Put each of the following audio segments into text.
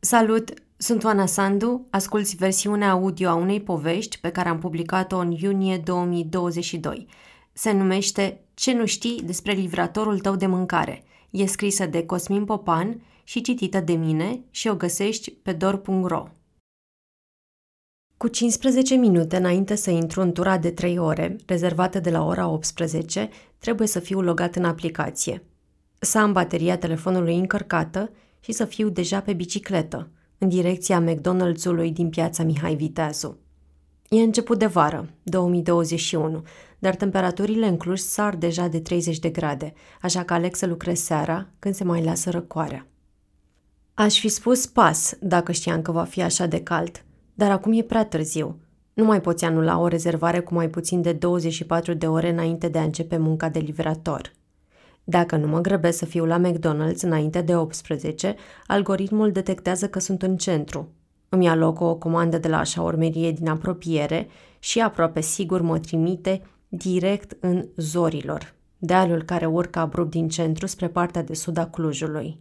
Salut! Sunt Oana Sandu, asculți versiunea audio a unei povești pe care am publicat-o în iunie 2022. Se numește Ce nu știi despre livratorul tău de mâncare. E scrisă de Cosmin Popan și citită de mine și o găsești pe dor.ro. Cu 15 minute înainte să intru în tura de 3 ore, rezervată de la ora 18, trebuie să fiu logat în aplicație. Să am bateria telefonului încărcată și să fiu deja pe bicicletă, în direcția McDonald's-ului din piața Mihai Viteazu. E început de vară, 2021, dar temperaturile în Cluj sar deja de 30 de grade, așa că aleg să lucrez seara când se mai lasă răcoarea. Aș fi spus pas dacă știam că va fi așa de cald, dar acum e prea târziu. Nu mai poți anula o rezervare cu mai puțin de 24 de ore înainte de a începe munca de livrator. Dacă nu mă grăbesc să fiu la McDonald's înainte de 18, algoritmul detectează că sunt în centru. Îmi aloc o comandă de la șaurmerie din apropiere și aproape sigur mă trimite direct în Zorilor, dealul care urcă abrupt din centru spre partea de sud a Clujului.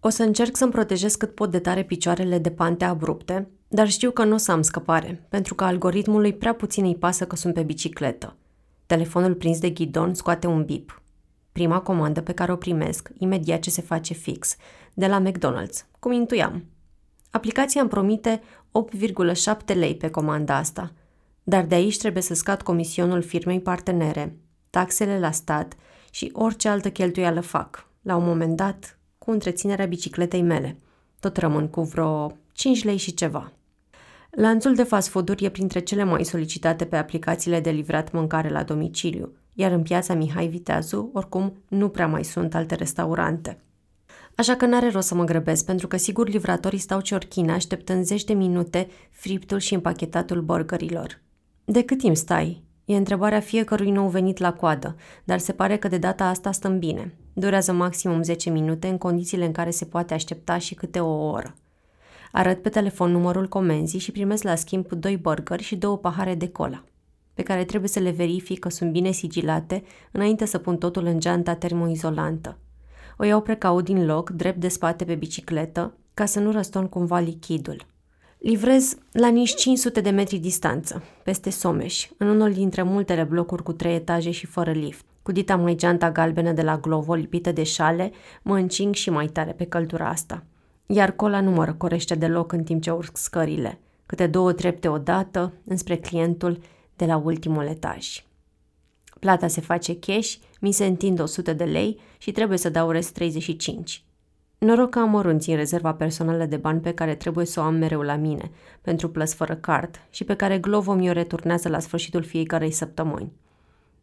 O să încerc să-mi protejez cât pot de tare picioarele de pante abrupte, dar știu că nu o să am scăpare, pentru că algoritmului prea puțin îi pasă că sunt pe bicicletă. Telefonul prins de ghidon scoate un bip. Prima comandă pe care o primesc, imediat ce se face fix, de la McDonald's, cum intuiam. Aplicația îmi promite 8,7 lei pe comanda asta, dar de aici trebuie să scad comisionul firmei partenere, taxele la stat și orice altă cheltuială fac, la un moment dat, cu întreținerea bicicletei mele. Tot rămân cu vreo 5 lei și ceva. Lanțul de fast food-uri e printre cele mai solicitate pe aplicațiile de livrat mâncare la domiciliu, iar în piața Mihai Viteazu, oricum, nu prea mai sunt alte restaurante. Așa că n-are rost să mă grăbesc, pentru că sigur livratorii stau ciorchine așteptând zeci de minute friptul și împachetatul burgerilor. De cât timp stai? E întrebarea fiecărui nou venit la coadă, dar se pare că de data asta stăm bine. Durează maximum 10 minute în condițiile în care se poate aștepta și câte o oră. Arăt pe telefon numărul comenzii și primesc la schimb doi burgeri și două pahare de cola, pe care trebuie să le verific că sunt bine sigilate înainte să pun totul în geanta termoizolantă. O iau precaut din loc, drept de spate pe bicicletă, ca să nu răstorn cumva lichidul. Livrez la nici 500 de metri distanță, peste Someș, în unul dintre multele blocuri cu trei etaje și fără lift. Cu dita mai geanta galbenă de la Glovo, lipită de șale, mă încing și mai tare pe căldura asta – iar cola nu mă răcorește deloc în timp ce urc scările, câte două trepte odată înspre clientul de la ultimul etaj. Plata se face cash, mi se întind 100 de lei și trebuie să dau rest 35. Noroc că am mărunți în rezerva personală de bani pe care trebuie să o am mereu la mine, pentru plăs fără card și pe care Glovo mi-o returnează la sfârșitul fiecarei săptămâni.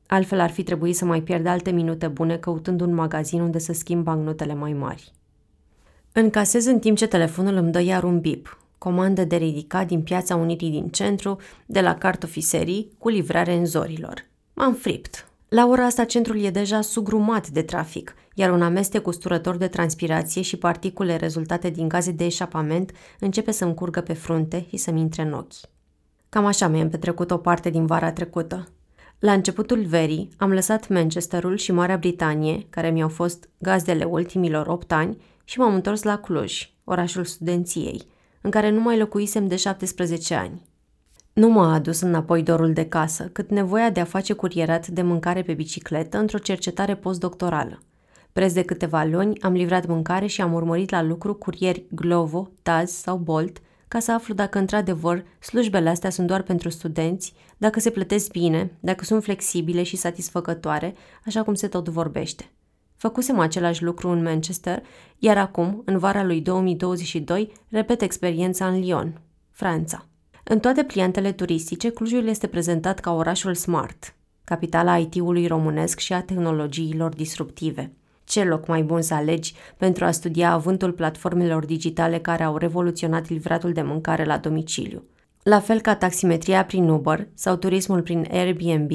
Altfel ar fi trebuit să mai pierd alte minute bune căutând un magazin unde să schimb bancnotele mai mari. Încasez în timp ce telefonul îmi dă iar un bip. Comandă de ridicat din piața Unirii din centru, de la cartofiserii, cu livrare în zorilor. M-am fript. La ora asta centrul e deja sugrumat de trafic, iar un amestec usturător de transpirație și particule rezultate din gaze de eșapament începe să-mi curgă pe frunte și să-mi intre în ochi. Cam așa mi-am petrecut o parte din vara trecută. La începutul verii am lăsat Manchesterul și Marea Britanie, care mi-au fost gazdele ultimilor opt ani, și m-am întors la Cluj, orașul studenției, în care nu mai locuisem de 17 ani. Nu m-a adus înapoi dorul de casă, cât nevoia de a face curierat de mâncare pe bicicletă într-o cercetare postdoctorală. Preț de câteva luni am livrat mâncare și am urmărit la lucru curieri Glovo, Taz sau Bolt, ca să aflu dacă într-adevăr slujbele astea sunt doar pentru studenți, dacă se plătesc bine, dacă sunt flexibile și satisfăcătoare, așa cum se tot vorbește. Făcusem același lucru în Manchester, iar acum, în vara lui 2022, repet experiența în Lyon, Franța. În toate pliantele turistice, Clujul este prezentat ca orașul smart, capitala IT-ului românesc și a tehnologiilor disruptive. Ce loc mai bun să alegi pentru a studia avântul platformelor digitale care au revoluționat livratul de mâncare la domiciliu. La fel ca taximetria prin Uber sau turismul prin Airbnb,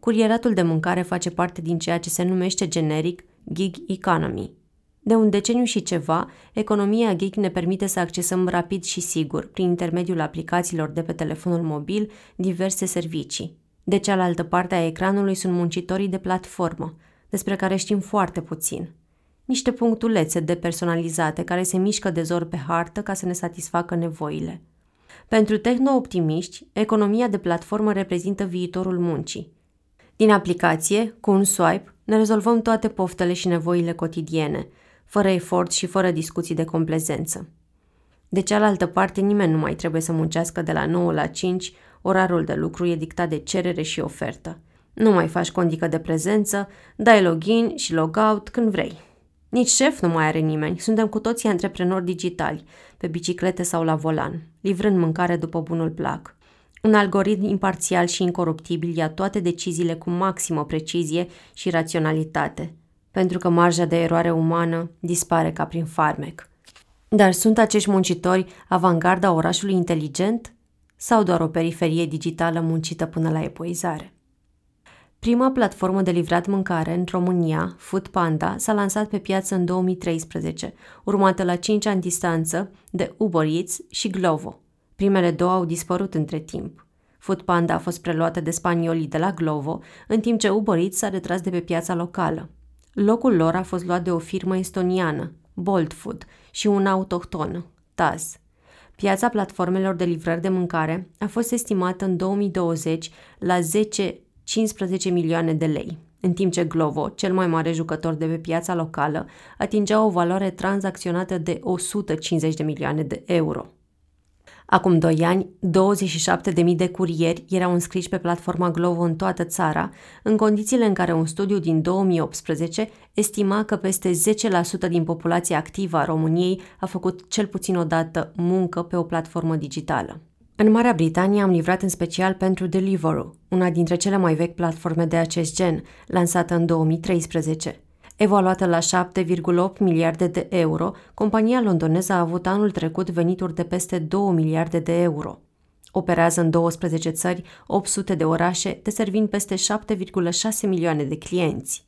curieratul de mâncare face parte din ceea ce se numește generic gig economy. De un deceniu și ceva, economia gig ne permite să accesăm rapid și sigur, prin intermediul aplicațiilor de pe telefonul mobil, diverse servicii. De cealaltă parte a ecranului sunt muncitorii de platformă, despre care știm foarte puțin. niște punctulețe depersonalizate care se mișcă de zor pe hartă ca să ne satisfacă nevoile. Pentru tehno-optimiști, economia de platformă reprezintă viitorul muncii. Din aplicație, cu un swipe, ne rezolvăm toate poftele și nevoile cotidiene, fără efort și fără discuții de complezență. De cealaltă parte, nimeni nu mai trebuie să muncească de la 9 la 5, orarul de lucru e dictat de cerere și ofertă. Nu mai faci condică de prezență, dai login și logout când vrei. Nici șef nu mai are nimeni, suntem cu toții antreprenori digitali, pe biciclete sau la volan, livrând mâncare după bunul plac. Un algoritm imparțial și incoruptibil ia toate deciziile cu maximă precizie și raționalitate, pentru că marja de eroare umană dispare ca prin farmec. Dar sunt acești muncitori avangarda orașului inteligent sau doar o periferie digitală muncită până la epuizare? Prima platformă de livrat mâncare în România, Food Panda, s-a lansat pe piață în 2013, urmată la 5 ani distanță de Uber Eats și Glovo. Primele două au dispărut între timp. Food Panda a fost preluată de spaniolii de la Glovo, în timp ce Uber Eats s-a retras de pe piața locală. Locul lor a fost luat de o firmă estoniană, Bolt Food, și una autohtonă, Taz. Piața platformelor de livrări de mâncare a fost estimată în 2020 la 10 15 milioane de lei, în timp ce Glovo, cel mai mare jucător de pe piața locală, atingea o valoare tranzacționată de 150 de milioane de euro. Acum doi ani, 27.000 de curieri erau înscriși pe platforma Glovo în toată țara, în condițiile în care un studiu din 2018 estima că peste 10% din populația activă a României a făcut cel puțin o dată muncă pe o platformă digitală. În Marea Britanie am livrat în special pentru Deliveroo, una dintre cele mai vechi platforme de acest gen, lansată în 2013. Evaluată la 7,8 miliarde de euro, compania londoneză a avut anul trecut venituri de peste 2 miliarde de euro. Operează în 12 țări, 800 de orașe, deservind peste 7,6 milioane de clienți.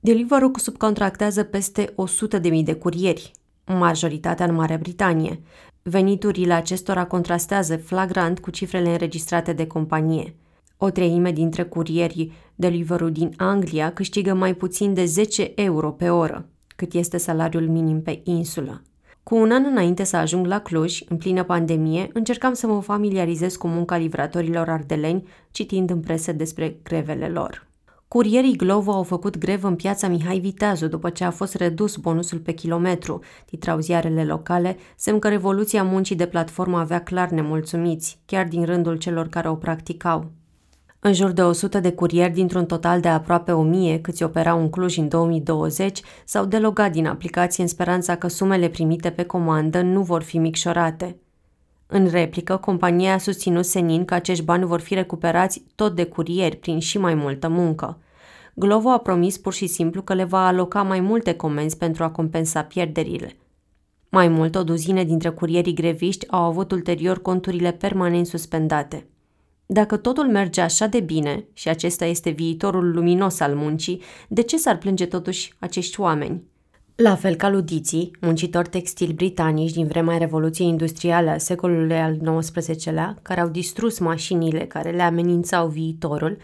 Deliveroo subcontractează peste 100.000 de curieri, majoritatea în Marea Britanie. Veniturile acestora contrastează flagrant cu cifrele înregistrate de companie. O treime dintre curierii Deliveroo din Anglia câștigă mai puțin de 10 euro pe oră, cât este salariul minim pe insulă. Cu un an înainte să ajung la Cluj, în plină pandemie, încercam să mă familiarizez cu munca livratorilor ardeleni, citind în presă despre grevele lor. Curierii Glovo au făcut grevă în piața Mihai Viteazu după ce a fost redus bonusul pe kilometru, titrau ziarele locale, semn că revoluția muncii de platformă avea clar nemulțumiți, chiar din rândul celor care o practicau. În jur de 100 de curieri dintr-un total de aproape 1000 câți operau în Cluj în 2020 s-au delogat din aplicație în speranța că sumele primite pe comandă nu vor fi micșorate. În replică, compania a susținut senin că acești bani vor fi recuperați tot de curieri prin și mai multă muncă. Glovo a promis pur și simplu că le va aloca mai multe comenzi pentru a compensa pierderile. Mai mult, o duzină dintre curierii greviști au avut ulterior conturile permanent suspendate. Dacă totul merge așa de bine și acesta este viitorul luminos al muncii, de ce s-ar plânge totuși acești oameni? La fel ca ludiții, muncitori textili britanici din vremea Revoluției Industriale a secolului al XIX-lea, care au distrus mașinile care le amenințau viitorul,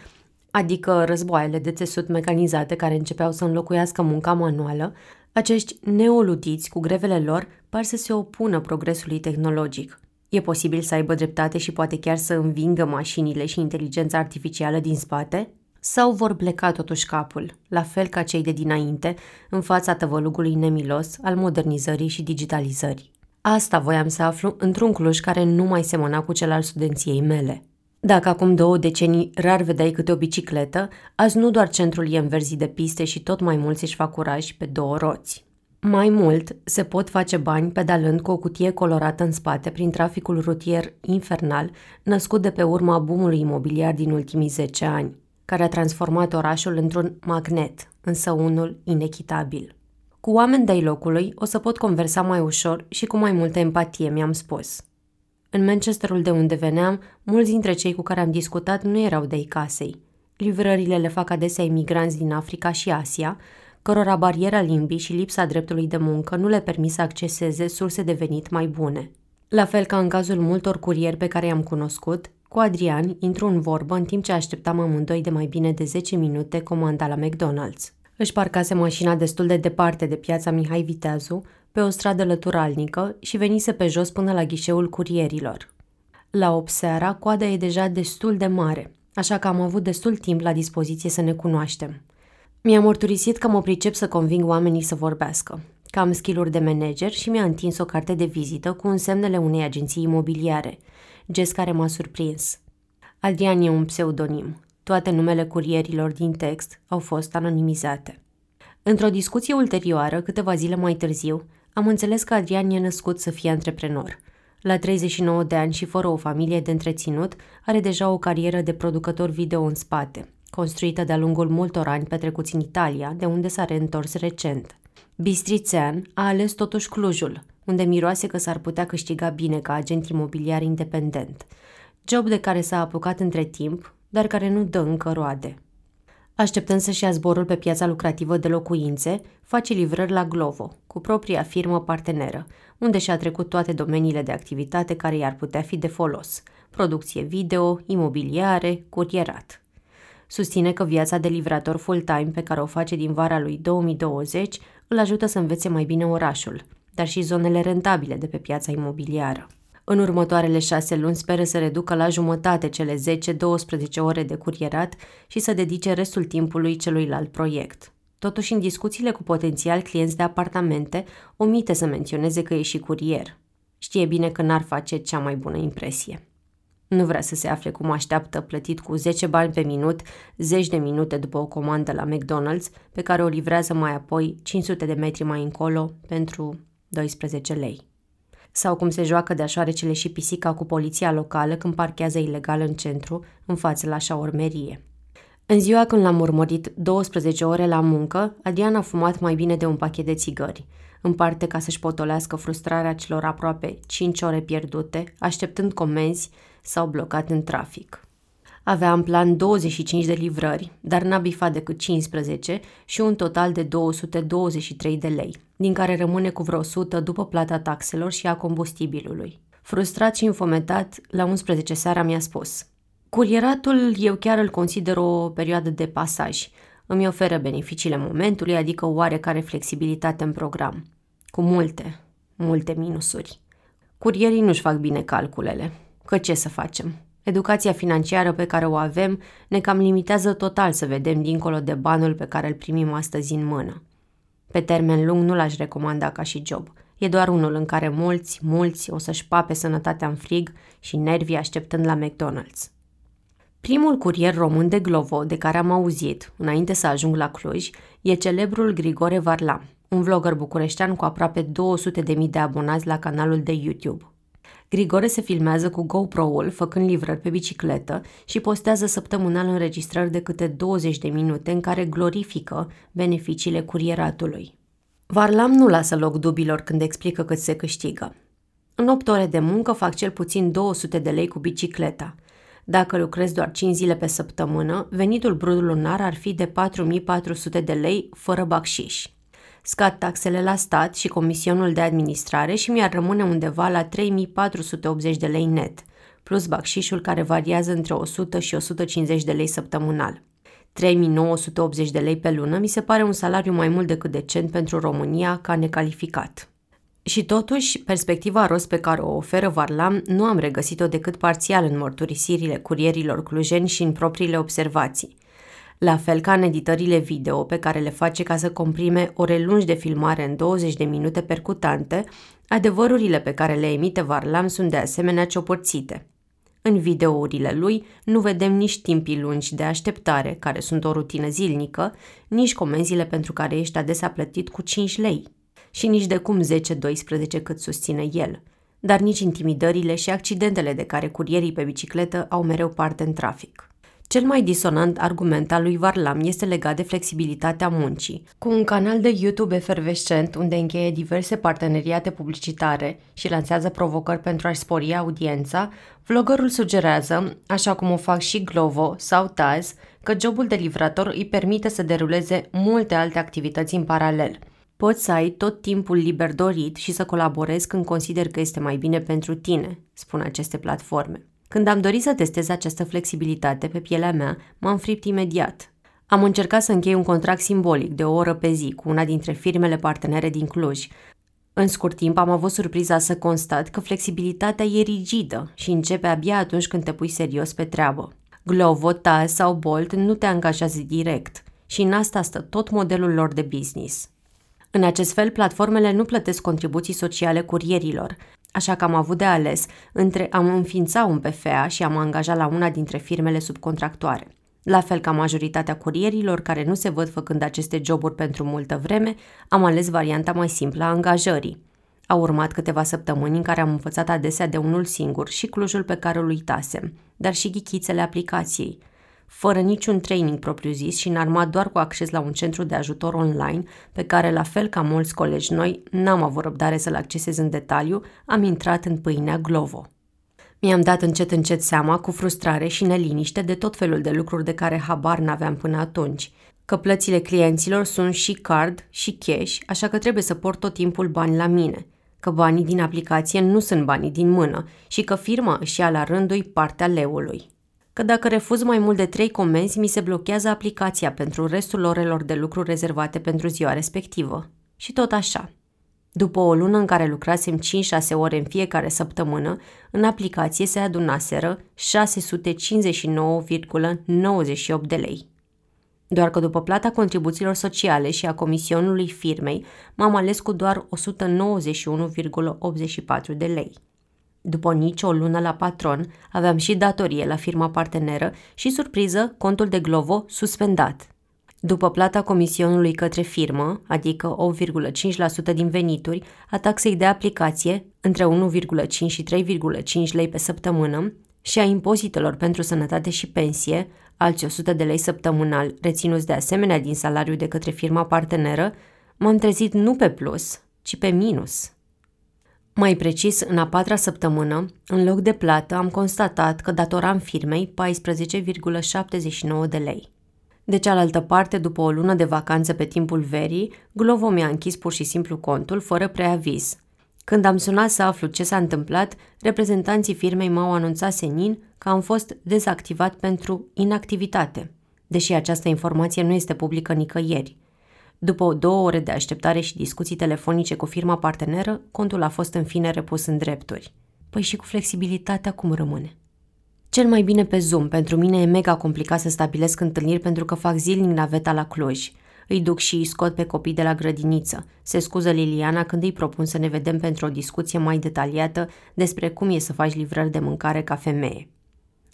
adică războaiele de țesut mecanizate care începeau să înlocuiască munca manuală, acești neoludiți cu grevele lor par să se opună progresului tehnologic. E posibil să aibă dreptate și poate chiar să învingă mașinile și inteligența artificială din spate? Sau vor pleca totuși capul, la fel ca cei de dinainte, în fața tăvălugului nemilos al modernizării și digitalizării? Asta voiam să aflu într-un Cluj care nu mai semăna cu cel al studenției mele. Dacă acum două decenii rar vedeai câte o bicicletă, azi nu doar centrul e înverzit de piste și tot mai mulți își fac curaj pe două roți. Mai mult, se pot face bani pedalând cu o cutie colorată în spate prin traficul rutier infernal născut de pe urma boomului imobiliar din ultimii 10 ani, care a transformat orașul într-un magnet, însă unul inechitabil. Cu oameni de locului o să pot conversa mai ușor și cu mai multă empatie, mi-am spus. În Manchesterul de unde veneam, mulți dintre cei cu care am discutat nu erau de casei. Livrările le fac adesea imigranți din Africa și Asia, cărora bariera limbii și lipsa dreptului de muncă nu le permit să acceseze surse de venit mai bune. La fel ca în cazul multor curieri pe care i-am cunoscut, cu Adrian intru în vorbă în timp ce așteptam amândoi de mai bine de 10 minute comanda la McDonald's. Își parcase mașina destul de departe de piața Mihai Viteazu, pe o stradă lăturalnică și venise pe jos până la ghișeul curierilor. La 8 seara, coada e deja destul de mare, așa că am avut destul timp la dispoziție să ne cunoaștem. Mi-a mărturisit că mă pricep să conving oamenii să vorbească, că am skill de manager și mi-a întins o carte de vizită cu însemnele unei agenții imobiliare, gest care m-a surprins. Adrian e un pseudonim. Toate numele curierilor din text au fost anonimizate. Într-o discuție ulterioară, câteva zile mai târziu, am înțeles că Adrian e născut să fie antreprenor. La 39 de ani și fără o familie de întreținut, are deja o carieră de producător video în spate, construită de-a lungul multor ani petrecuți în Italia, de unde s-a reîntors recent. Bistrițean a ales totuși Clujul, unde miroase că s-ar putea câștiga bine ca agent imobiliar independent. Job de care s-a apucat între timp, dar care nu dă încă roade. Așteptând să-și ia zborul pe piața lucrativă de locuințe, face livrări la Glovo, cu propria firmă parteneră, unde și-a trecut toate domeniile de activitate care i-ar putea fi de folos, producție video, imobiliare, curierat. Susține că viața de livrator full-time pe care o face din vara lui 2020 îl ajută să învețe mai bine orașul, dar și zonele rentabile de pe piața imobiliară. În următoarele șase luni speră să reducă la jumătate cele 10-12 ore de curierat și să dedice restul timpului celuilalt proiect. Totuși, în discuțiile cu potențial clienți de apartamente, omite să menționeze că e și curier. Știe bine că n-ar face cea mai bună impresie. Nu vrea să se afle cum așteaptă plătit cu 10 bani pe minut, 10 de minute după o comandă la McDonald's, pe care o livrează mai apoi 500 de metri mai încolo pentru 12 lei sau cum se joacă de cele și pisica cu poliția locală când parchează ilegal în centru, în față la șaurmerie. În ziua când l-am urmărit 12 ore la muncă, Adrian a fumat mai bine de un pachet de țigări, în parte ca să-și potolească frustrarea celor aproape 5 ore pierdute, așteptând comenzi sau blocat în trafic. Avea în plan 25 de livrări, dar n-a bifat decât 15 și un total de 223 de lei, din care rămâne cu vreo 100 după plata taxelor și a combustibilului. Frustrat și înfometat, la 11 seara mi-a spus Curieratul eu chiar îl consider o perioadă de pasaj. Îmi oferă beneficiile momentului, adică oarecare flexibilitate în program. Cu multe, multe minusuri. Curierii nu-și fac bine calculele. Că ce să facem? Educația financiară pe care o avem ne cam limitează total să vedem dincolo de banul pe care îl primim astăzi în mână. Pe termen lung nu l-aș recomanda ca și job. E doar unul în care mulți, mulți o să-și pape sănătatea în frig și nervii așteptând la McDonald's. Primul curier român de Glovo de care am auzit, înainte să ajung la Cluj, e celebrul Grigore Varlam, un vlogger bucureștean cu aproape 200.000 de abonați la canalul de YouTube. Grigore se filmează cu GoPro-ul făcând livrări pe bicicletă și postează săptămânal înregistrări de câte 20 de minute în care glorifică beneficiile curieratului. Varlam nu lasă loc dubilor când explică cât se câștigă. În 8 ore de muncă fac cel puțin 200 de lei cu bicicleta. Dacă lucrez doar 5 zile pe săptămână, venitul brut lunar ar fi de 4400 de lei fără bacșiși scad taxele la stat și comisionul de administrare și mi-ar rămâne undeva la 3480 de lei net, plus bacșișul care variază între 100 și 150 de lei săptămânal. 3980 de lei pe lună mi se pare un salariu mai mult decât decent pentru România ca necalificat. Și totuși, perspectiva rost pe care o oferă Varlam nu am regăsit-o decât parțial în mărturisirile curierilor clujeni și în propriile observații la fel ca în editările video pe care le face ca să comprime ore lungi de filmare în 20 de minute percutante, adevărurile pe care le emite Varlam sunt de asemenea ciopărțite. În videourile lui nu vedem nici timpii lungi de așteptare, care sunt o rutină zilnică, nici comenzile pentru care ești adesea plătit cu 5 lei și nici de cum 10-12 cât susține el, dar nici intimidările și accidentele de care curierii pe bicicletă au mereu parte în trafic. Cel mai disonant argument al lui Varlam este legat de flexibilitatea muncii. Cu un canal de YouTube efervescent unde încheie diverse parteneriate publicitare și lansează provocări pentru a-și spori audiența, vloggerul sugerează, așa cum o fac și Glovo sau Taz, că jobul de livrator îi permite să deruleze multe alte activități în paralel. Poți să ai tot timpul liber dorit și să colaborezi când consider că este mai bine pentru tine, spun aceste platforme. Când am dorit să testez această flexibilitate pe pielea mea, m-am fript imediat. Am încercat să închei un contract simbolic de o oră pe zi cu una dintre firmele partenere din Cluj. În scurt timp am avut surpriza să constat că flexibilitatea e rigidă și începe abia atunci când te pui serios pe treabă. Glovo, TAS sau Bolt nu te angajează direct și în asta stă tot modelul lor de business. În acest fel, platformele nu plătesc contribuții sociale curierilor, așa că am avut de ales între a înființa un PFA și a mă angaja la una dintre firmele subcontractoare. La fel ca majoritatea curierilor care nu se văd făcând aceste joburi pentru multă vreme, am ales varianta mai simplă a angajării. Au urmat câteva săptămâni în care am învățat adesea de unul singur și clujul pe care îl uitasem, dar și ghichițele aplicației. Fără niciun training propriu-zis și înarmat doar cu acces la un centru de ajutor online, pe care, la fel ca mulți colegi noi, n-am avut răbdare să-l accesez în detaliu, am intrat în pâinea Glovo. Mi-am dat încet încet seama, cu frustrare și neliniște, de tot felul de lucruri de care habar n-aveam până atunci. Că plățile clienților sunt și card și cash, așa că trebuie să port tot timpul bani la mine. Că banii din aplicație nu sunt banii din mână și că firma își ia la rândul partea leului. Că dacă refuz mai mult de trei comenzi, mi se blochează aplicația pentru restul orelor de lucru rezervate pentru ziua respectivă. Și tot așa. După o lună în care lucrasem 5-6 ore în fiecare săptămână, în aplicație se adunaseră 659,98 de lei. Doar că după plata contribuțiilor sociale și a comisionului firmei, m-am ales cu doar 191,84 de lei. După nici o lună la patron, aveam și datorie la firma parteneră și, surpriză, contul de Glovo suspendat – după plata comisionului către firmă, adică 8,5% din venituri, a taxei de aplicație, între 1,5 și 3,5 lei pe săptămână, și a impozitelor pentru sănătate și pensie, alți 100 de lei săptămânal, reținuți de asemenea din salariu de către firma parteneră, m-am trezit nu pe plus, ci pe minus. Mai precis, în a patra săptămână, în loc de plată, am constatat că datoram firmei 14,79 de lei. De cealaltă parte, după o lună de vacanță pe timpul verii, Glovo mi-a închis pur și simplu contul, fără preaviz. Când am sunat să aflu ce s-a întâmplat, reprezentanții firmei m-au anunțat senin că am fost dezactivat pentru inactivitate, deși această informație nu este publică nicăieri. După două ore de așteptare și discuții telefonice cu firma parteneră, contul a fost în fine repus în drepturi. Păi și cu flexibilitatea cum rămâne? Cel mai bine pe Zoom. Pentru mine e mega complicat să stabilesc întâlniri pentru că fac zilnic naveta la Cluj. Îi duc și îi scot pe copii de la grădiniță. Se scuză Liliana când îi propun să ne vedem pentru o discuție mai detaliată despre cum e să faci livrări de mâncare ca femeie.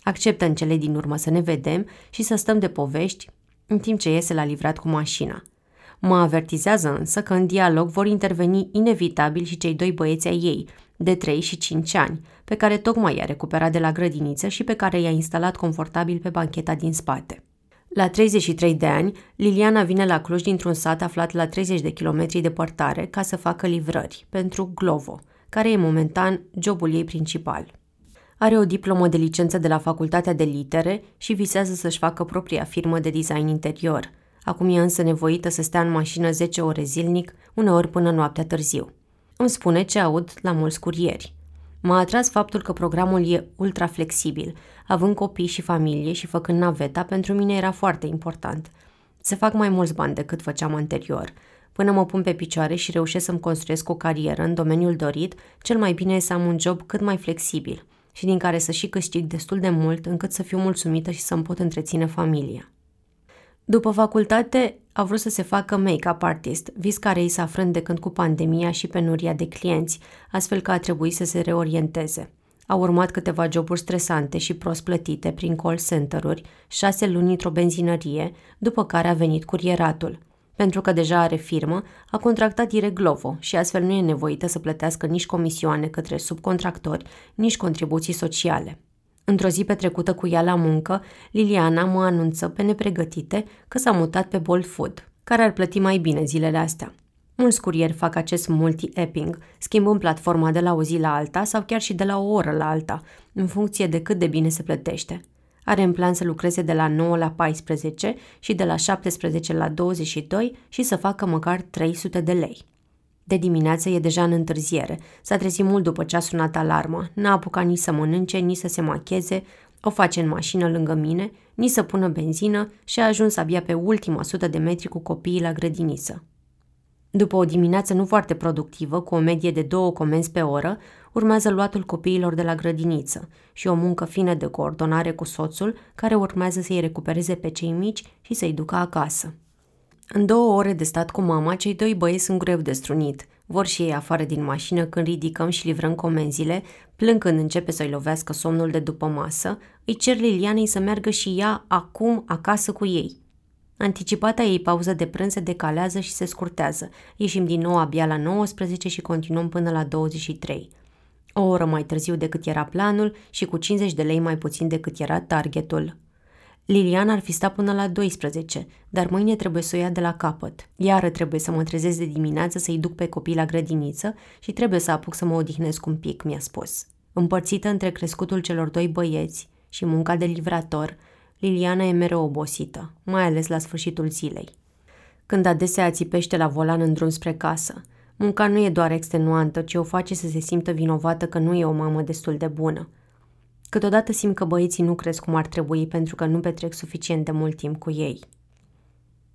Acceptă în cele din urmă să ne vedem și să stăm de povești în timp ce iese la livrat cu mașina. Mă avertizează însă că în dialog vor interveni inevitabil și cei doi băieți ai ei, de 3 și 5 ani, pe care tocmai i-a recuperat de la grădiniță și pe care i-a instalat confortabil pe bancheta din spate. La 33 de ani, Liliana vine la Cluj dintr-un sat aflat la 30 de kilometri departare ca să facă livrări pentru Glovo, care e momentan jobul ei principal. Are o diplomă de licență de la Facultatea de Litere și visează să-și facă propria firmă de design interior. Acum e însă nevoită să stea în mașină 10 ore zilnic, uneori până noaptea târziu. Îmi spune ce aud la mulți curieri. M-a atras faptul că programul e ultra flexibil. Având copii și familie și făcând naveta, pentru mine era foarte important. Se fac mai mulți bani decât făceam anterior. Până mă pun pe picioare și reușesc să-mi construiesc o carieră în domeniul dorit, cel mai bine e să am un job cât mai flexibil și din care să și câștig destul de mult încât să fiu mulțumită și să-mi pot întreține familia. După facultate, a vrut să se facă make-up artist, vis care îi s-a frânt de când cu pandemia și penuria de clienți, astfel că a trebuit să se reorienteze. Au urmat câteva joburi stresante și prost plătite prin call center-uri, șase luni într-o benzinărie, după care a venit curieratul. Pentru că deja are firmă, a contractat direct Glovo și astfel nu e nevoită să plătească nici comisioane către subcontractori, nici contribuții sociale. Într-o zi petrecută cu ea la muncă, Liliana mă anunță pe nepregătite că s-a mutat pe Bolt Food, care ar plăti mai bine zilele astea. Mulți curieri fac acest multi-apping, schimbând platforma de la o zi la alta sau chiar și de la o oră la alta, în funcție de cât de bine se plătește. Are în plan să lucreze de la 9 la 14 și de la 17 la 22 și să facă măcar 300 de lei. De dimineață e deja în întârziere. S-a trezit mult după ce a sunat alarma. N-a apucat nici să mănânce, nici să se macheze. O face în mașină lângă mine, ni să pună benzină și a ajuns abia pe ultima sută de metri cu copiii la grădiniță. După o dimineață nu foarte productivă, cu o medie de două comenzi pe oră, urmează luatul copiilor de la grădiniță și o muncă fină de coordonare cu soțul, care urmează să-i recupereze pe cei mici și să-i ducă acasă. În două ore de stat cu mama, cei doi băieți sunt greu de strunit. Vor și ei afară din mașină când ridicăm și livrăm comenzile, plâng când începe să-i lovească somnul de după masă, îi cer Lilianei să meargă și ea acum acasă cu ei. Anticipata ei pauză de prânz se decalează și se scurtează. Ieșim din nou abia la 19 și continuăm până la 23. O oră mai târziu decât era planul și cu 50 de lei mai puțin decât era targetul. Lilian ar fi stat până la 12, dar mâine trebuie să o ia de la capăt. Iară trebuie să mă trezesc de dimineață să-i duc pe copii la grădiniță și trebuie să apuc să mă odihnesc un pic, mi-a spus. Împărțită între crescutul celor doi băieți și munca de livrator, Liliana e mereu obosită, mai ales la sfârșitul zilei. Când adesea țipește la volan în drum spre casă, munca nu e doar extenuantă, ci o face să se simtă vinovată că nu e o mamă destul de bună. Câteodată simt că băieții nu cresc cum ar trebui pentru că nu petrec suficient de mult timp cu ei.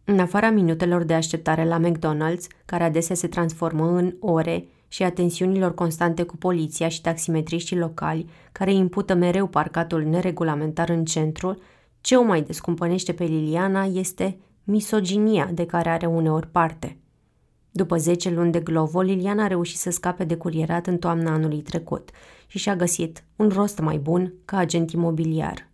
În afara minutelor de așteptare la McDonald's, care adesea se transformă în ore, și a tensiunilor constante cu poliția și taximetriștii locali, care impută mereu parcatul neregulamentar în centru, ce o mai descumpănește pe Liliana este misoginia de care are uneori parte. După 10 luni de glovo, Liliana a reușit să scape de curierat în toamna anului trecut și și-a găsit un rost mai bun ca agent imobiliar.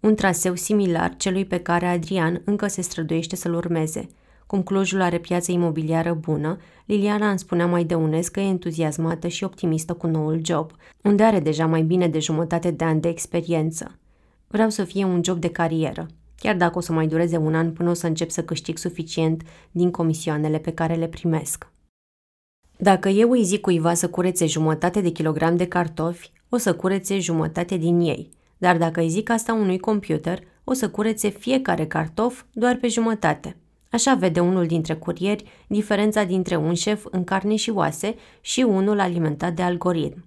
Un traseu similar celui pe care Adrian încă se străduiește să-l urmeze. Cum Clujul are piață imobiliară bună, Liliana îmi spunea mai de unes că e entuziasmată și optimistă cu noul job, unde are deja mai bine de jumătate de ani de experiență. Vreau să fie un job de carieră, chiar dacă o să mai dureze un an până o să încep să câștig suficient din comisioanele pe care le primesc. Dacă eu îi zic cuiva să curețe jumătate de kilogram de cartofi, o să curețe jumătate din ei, dar dacă îi zic asta unui computer, o să curețe fiecare cartof doar pe jumătate. Așa vede unul dintre curieri diferența dintre un șef în carne și oase și unul alimentat de algoritm.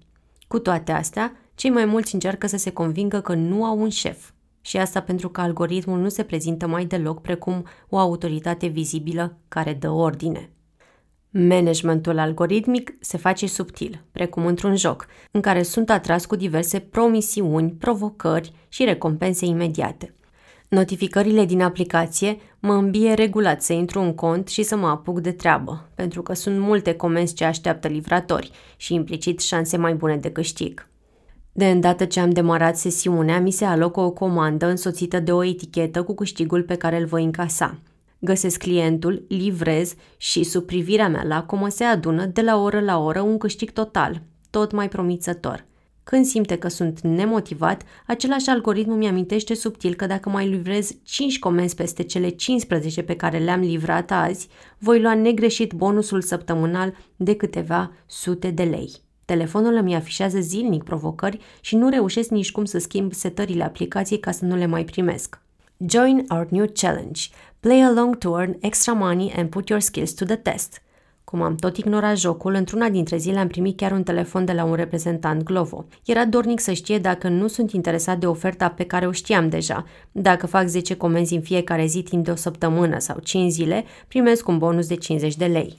Cu toate astea, cei mai mulți încearcă să se convingă că nu au un șef. Și asta pentru că algoritmul nu se prezintă mai deloc precum o autoritate vizibilă care dă ordine. Managementul algoritmic se face subtil, precum într-un joc, în care sunt atras cu diverse promisiuni, provocări și recompense imediate. Notificările din aplicație mă îmbie regulat să intru în cont și să mă apuc de treabă, pentru că sunt multe comenzi ce așteaptă livratori și implicit șanse mai bune de câștig. De îndată ce am demarat sesiunea, mi se alocă o comandă însoțită de o etichetă cu câștigul pe care îl voi încasa. Găsesc clientul, livrez și, sub privirea mea lacomă, se adună de la oră la oră un câștig total, tot mai promițător. Când simte că sunt nemotivat, același algoritm mi amintește subtil că dacă mai livrez 5 comenzi peste cele 15 pe care le-am livrat azi, voi lua negreșit bonusul săptămânal de câteva sute de lei. Telefonul îmi afișează zilnic provocări și nu reușesc nici cum să schimb setările aplicației ca să nu le mai primesc. Join our new challenge. Play along to earn extra money and put your skills to the test. Cum am tot ignorat jocul, într-una dintre zile am primit chiar un telefon de la un reprezentant Glovo. Era dornic să știe dacă nu sunt interesat de oferta pe care o știam deja. Dacă fac 10 comenzi în fiecare zi timp de o săptămână sau 5 zile, primesc un bonus de 50 de lei.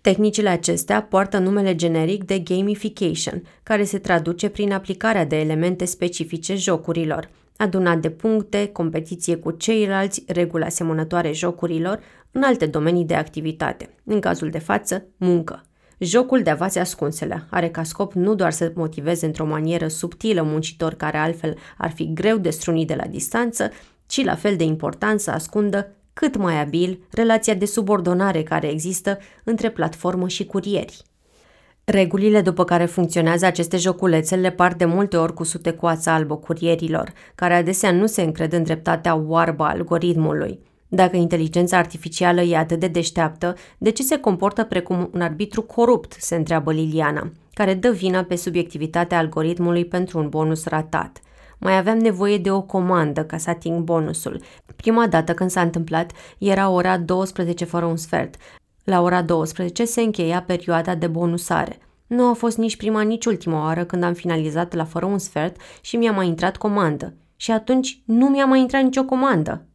Tehnicile acestea poartă numele generic de gamification, care se traduce prin aplicarea de elemente specifice jocurilor, adunat de puncte, competiție cu ceilalți, reguli asemănătoare jocurilor, în alte domenii de activitate, în cazul de față, muncă. Jocul de avați ascunsele are ca scop nu doar să motiveze într-o manieră subtilă muncitori care altfel ar fi greu de strunit de la distanță, ci la fel de important să ascundă cât mai abil relația de subordonare care există între platformă și curieri. Regulile după care funcționează aceste joculețe le par de multe ori cu sute coața albă curierilor, care adesea nu se încred în dreptatea oarbă a algoritmului. Dacă inteligența artificială e atât de deșteaptă, de ce se comportă precum un arbitru corupt, se întreabă Liliana, care dă vina pe subiectivitatea algoritmului pentru un bonus ratat – mai aveam nevoie de o comandă ca să ating bonusul. Prima dată când s-a întâmplat era ora 12 fără un sfert. La ora 12 se încheia perioada de bonusare. Nu a fost nici prima, nici ultima oară când am finalizat la fără un sfert și mi-a mai intrat comandă. și atunci nu mi-a mai intrat nicio comandă.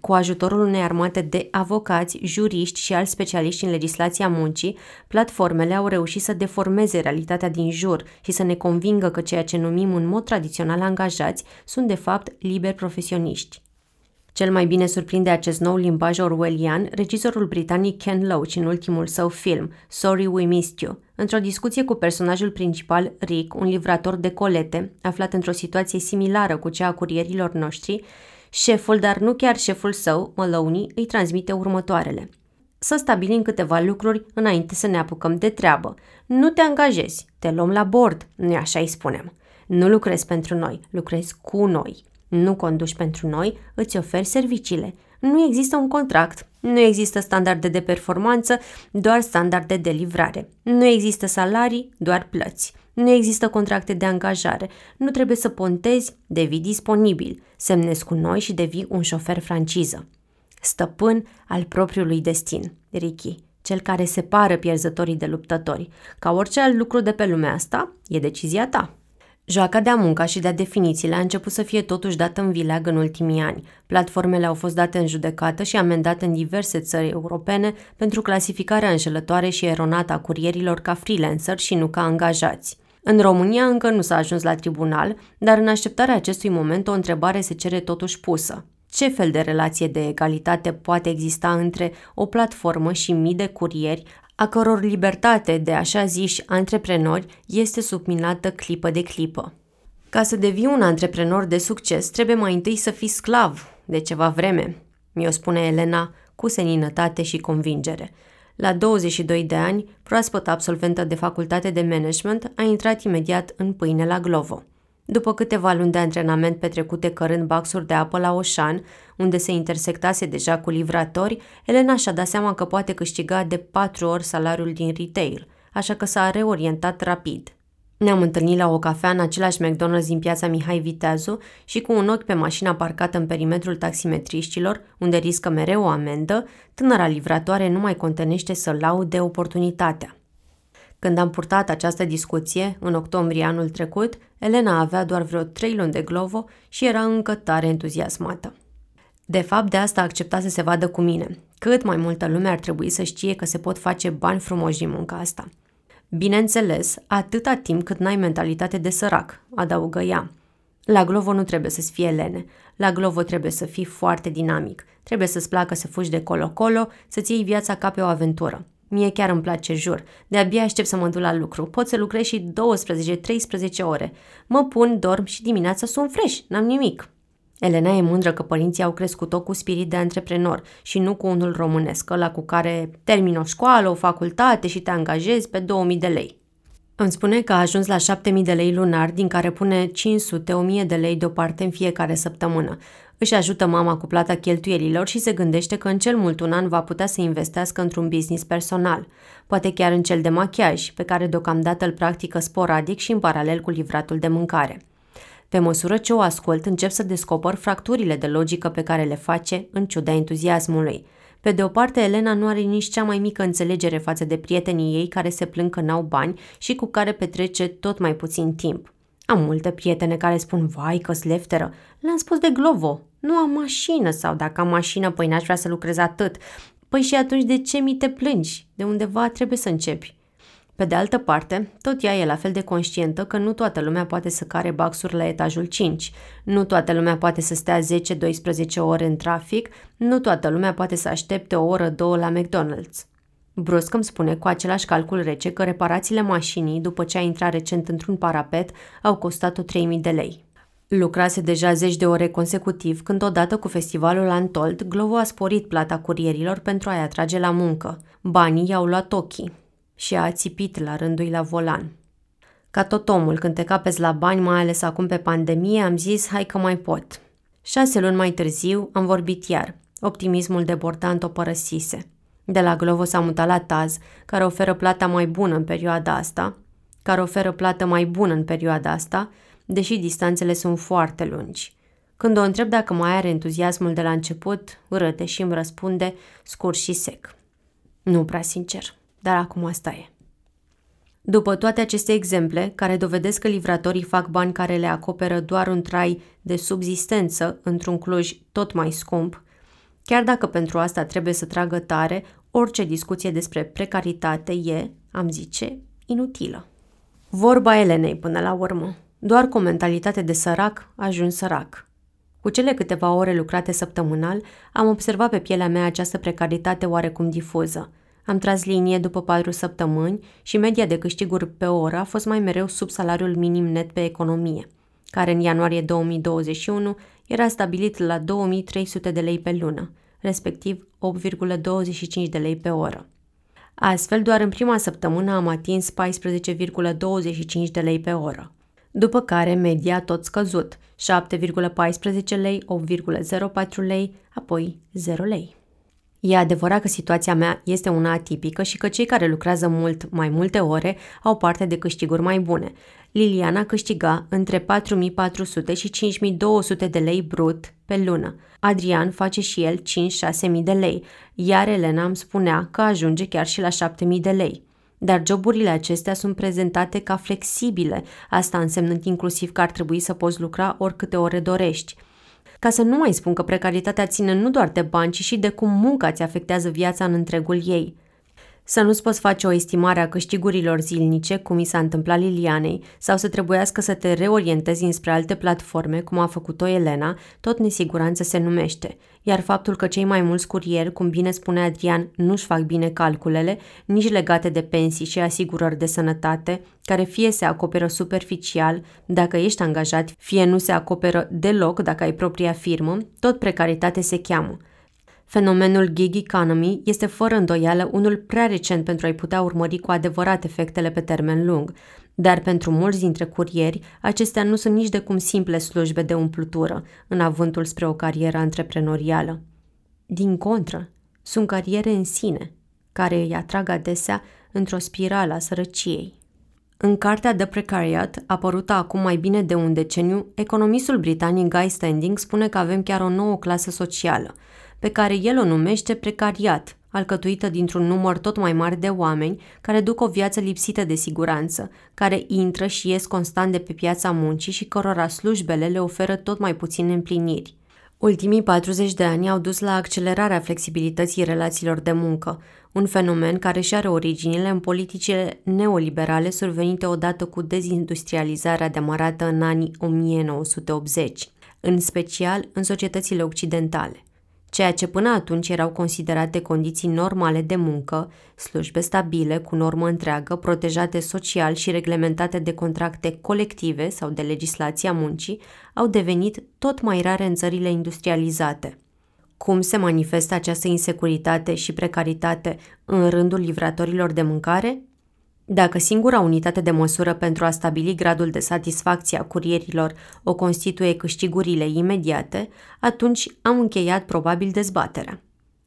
Cu ajutorul unei armate de avocați, juriști și alți specialiști în legislația muncii, platformele au reușit să deformeze realitatea din jur și să ne convingă că ceea ce numim în mod tradițional angajați sunt de fapt liberi profesioniști. Cel mai bine surprinde acest nou limbaj orwellian regizorul britanic Ken Loach în ultimul său film, Sorry We Missed You, într-o discuție cu personajul principal, Rick, un livrator de colete, aflat într-o situație similară cu cea a curierilor noștri, șeful, dar nu chiar șeful său, Maloney, îi transmite următoarele. Să stabilim câteva lucruri înainte să ne apucăm de treabă. Nu te angajezi, te luăm la bord, nu așa îi spunem. Nu lucrezi pentru noi, lucrezi cu noi. Nu conduci pentru noi, îți oferi serviciile. Nu există un contract, nu există standarde de performanță, doar standarde de livrare. Nu există salarii, doar plăți. Nu există contracte de angajare. Nu trebuie să pontezi, devii disponibil. Semnezi cu noi și devii un șofer franciză. Stăpân al propriului destin, Ricky, cel care separă pierzătorii de luptători. Ca orice alt lucru de pe lumea asta, e decizia ta. Joaca de-a munca și de-a definițiile a început să fie totuși dată în vileag în ultimii ani. Platformele au fost date în judecată și amendate în diverse țări europene pentru clasificarea înșelătoare și eronată a curierilor ca freelancer și nu ca angajați. În România încă nu s-a ajuns la tribunal, dar în așteptarea acestui moment o întrebare se cere totuși pusă. Ce fel de relație de egalitate poate exista între o platformă și mii de curieri a căror libertate de așa ziși antreprenori este subminată clipă de clipă. Ca să devii un antreprenor de succes, trebuie mai întâi să fii sclav de ceva vreme, mi-o spune Elena cu seninătate și convingere. La 22 de ani, proaspăt absolventă de facultate de management, a intrat imediat în pâine la Glovo. După câteva luni de antrenament petrecute cărând baxuri de apă la Oșan, unde se intersectase deja cu livratori, Elena și-a dat seama că poate câștiga de patru ori salariul din retail, așa că s-a reorientat rapid. Ne-am întâlnit la o cafea în același McDonald's din piața Mihai Viteazu și cu un ochi pe mașina parcată în perimetrul taximetriștilor, unde riscă mereu o amendă, tânăra livratoare nu mai contenește să laude oportunitatea. Când am purtat această discuție, în octombrie anul trecut, Elena avea doar vreo trei luni de glovo și era încă tare entuziasmată. De fapt, de asta a acceptat să se vadă cu mine. Cât mai multă lume ar trebui să știe că se pot face bani frumoși din munca asta. Bineînțeles, atâta timp cât n-ai mentalitate de sărac, adăugă ea. La Glovo nu trebuie să-ți fie lene. La Glovo trebuie să fii foarte dinamic. Trebuie să-ți placă să fugi de colo-colo, să-ți iei viața ca pe o aventură. Mie chiar îmi place, jur. De-abia aștept să mă duc la lucru. Pot să lucrez și 12-13 ore. Mă pun, dorm și dimineața sunt fresh, n-am nimic. Elena e mândră că părinții au crescut-o cu spirit de antreprenor și nu cu unul românesc, ăla cu care termin o școală, o facultate și te angajezi pe 2000 de lei. Îmi spune că a ajuns la 7000 de lei lunar, din care pune 500-1000 de lei deoparte în fiecare săptămână. Își ajută mama cu plata cheltuielilor și se gândește că în cel mult un an va putea să investească într-un business personal, poate chiar în cel de machiaj, pe care deocamdată îl practică sporadic și în paralel cu livratul de mâncare. Pe măsură ce o ascult, încep să descoper fracturile de logică pe care le face în ciuda entuziasmului. Pe de o parte, Elena nu are nici cea mai mică înțelegere față de prietenii ei care se plâng că n-au bani și cu care petrece tot mai puțin timp. Am multe prietene care spun, vai că slefteră. Le-am spus de Glovo. Nu am mașină sau dacă am mașină, păi n-aș vrea să lucrez atât. Păi și atunci de ce mi te plângi? De undeva trebuie să începi. Pe de altă parte, tot ea e la fel de conștientă că nu toată lumea poate să care baxuri la etajul 5, nu toată lumea poate să stea 10-12 ore în trafic, nu toată lumea poate să aștepte o oră, două la McDonald's. Brusc îmi spune cu același calcul rece că reparațiile mașinii, după ce a intrat recent într-un parapet, au costat-o 3000 de lei. Lucrase deja zeci de ore consecutiv când odată cu festivalul Antold, Glovo a sporit plata curierilor pentru a-i atrage la muncă. Banii i-au luat ochii și a țipit la rândul la volan. Ca tot omul, când te capezi la bani, mai ales acum pe pandemie, am zis, hai că mai pot. Șase luni mai târziu am vorbit iar. Optimismul debordant o părăsise. De la Glovo s-a mutat la Taz, care oferă plata mai bună în perioada asta, care oferă plată mai bună în perioada asta, deși distanțele sunt foarte lungi. Când o întreb dacă mai are entuziasmul de la început, râde și îmi răspunde scurt și sec. Nu prea sincer dar acum asta e. După toate aceste exemple, care dovedesc că livratorii fac bani care le acoperă doar un trai de subzistență într-un Cluj tot mai scump, chiar dacă pentru asta trebuie să tragă tare, orice discuție despre precaritate e, am zice, inutilă. Vorba Elenei până la urmă. Doar cu o mentalitate de sărac ajung sărac. Cu cele câteva ore lucrate săptămânal, am observat pe pielea mea această precaritate oarecum difuză – am tras linie după patru săptămâni și media de câștiguri pe oră a fost mai mereu sub salariul minim net pe economie, care în ianuarie 2021 era stabilit la 2300 de lei pe lună, respectiv 8,25 de lei pe oră. Astfel, doar în prima săptămână am atins 14,25 de lei pe oră. După care media a tot scăzut, 7,14 lei, 8,04 lei, apoi 0 lei. E adevărat că situația mea este una atipică și că cei care lucrează mult, mai multe ore, au parte de câștiguri mai bune. Liliana câștiga între 4400 și 5200 de lei brut pe lună. Adrian face și el 5-6 mii de lei, iar Elena îmi spunea că ajunge chiar și la 7000 de lei. Dar joburile acestea sunt prezentate ca flexibile, asta însemnând inclusiv că ar trebui să poți lucra oricâte ore dorești – ca să nu mai spun că precaritatea ține nu doar de bani, ci și de cum munca ți afectează viața în întregul ei. Să nu-ți poți face o estimare a câștigurilor zilnice, cum i s-a întâmplat Lilianei, sau să trebuiască să te reorientezi înspre alte platforme, cum a făcut-o Elena, tot nesiguranță se numește. Iar faptul că cei mai mulți curieri, cum bine spune Adrian, nu-și fac bine calculele, nici legate de pensii și asigurări de sănătate, care fie se acoperă superficial dacă ești angajat, fie nu se acoperă deloc dacă ai propria firmă, tot precaritate se cheamă. Fenomenul gig economy este fără îndoială unul prea recent pentru a-i putea urmări cu adevărat efectele pe termen lung, dar pentru mulți dintre curieri, acestea nu sunt nici de cum simple slujbe de umplutură în avântul spre o carieră antreprenorială. Din contră, sunt cariere în sine, care îi atrag adesea într-o spirală a sărăciei. În cartea The Precariat, apărută acum mai bine de un deceniu, economistul britanic Guy Standing spune că avem chiar o nouă clasă socială – pe care el o numește precariat, alcătuită dintr-un număr tot mai mare de oameni care duc o viață lipsită de siguranță, care intră și ies constant de pe piața muncii și cărora slujbele le oferă tot mai puține împliniri. Ultimii 40 de ani au dus la accelerarea flexibilității relațiilor de muncă, un fenomen care și are originile în politicile neoliberale survenite odată cu dezindustrializarea demarată în anii 1980, în special în societățile occidentale ceea ce până atunci erau considerate condiții normale de muncă, slujbe stabile, cu normă întreagă, protejate social și reglementate de contracte colective sau de legislația muncii, au devenit tot mai rare în țările industrializate. Cum se manifestă această insecuritate și precaritate în rândul livratorilor de mâncare? Dacă singura unitate de măsură pentru a stabili gradul de satisfacție a curierilor o constituie câștigurile imediate, atunci am încheiat probabil dezbaterea.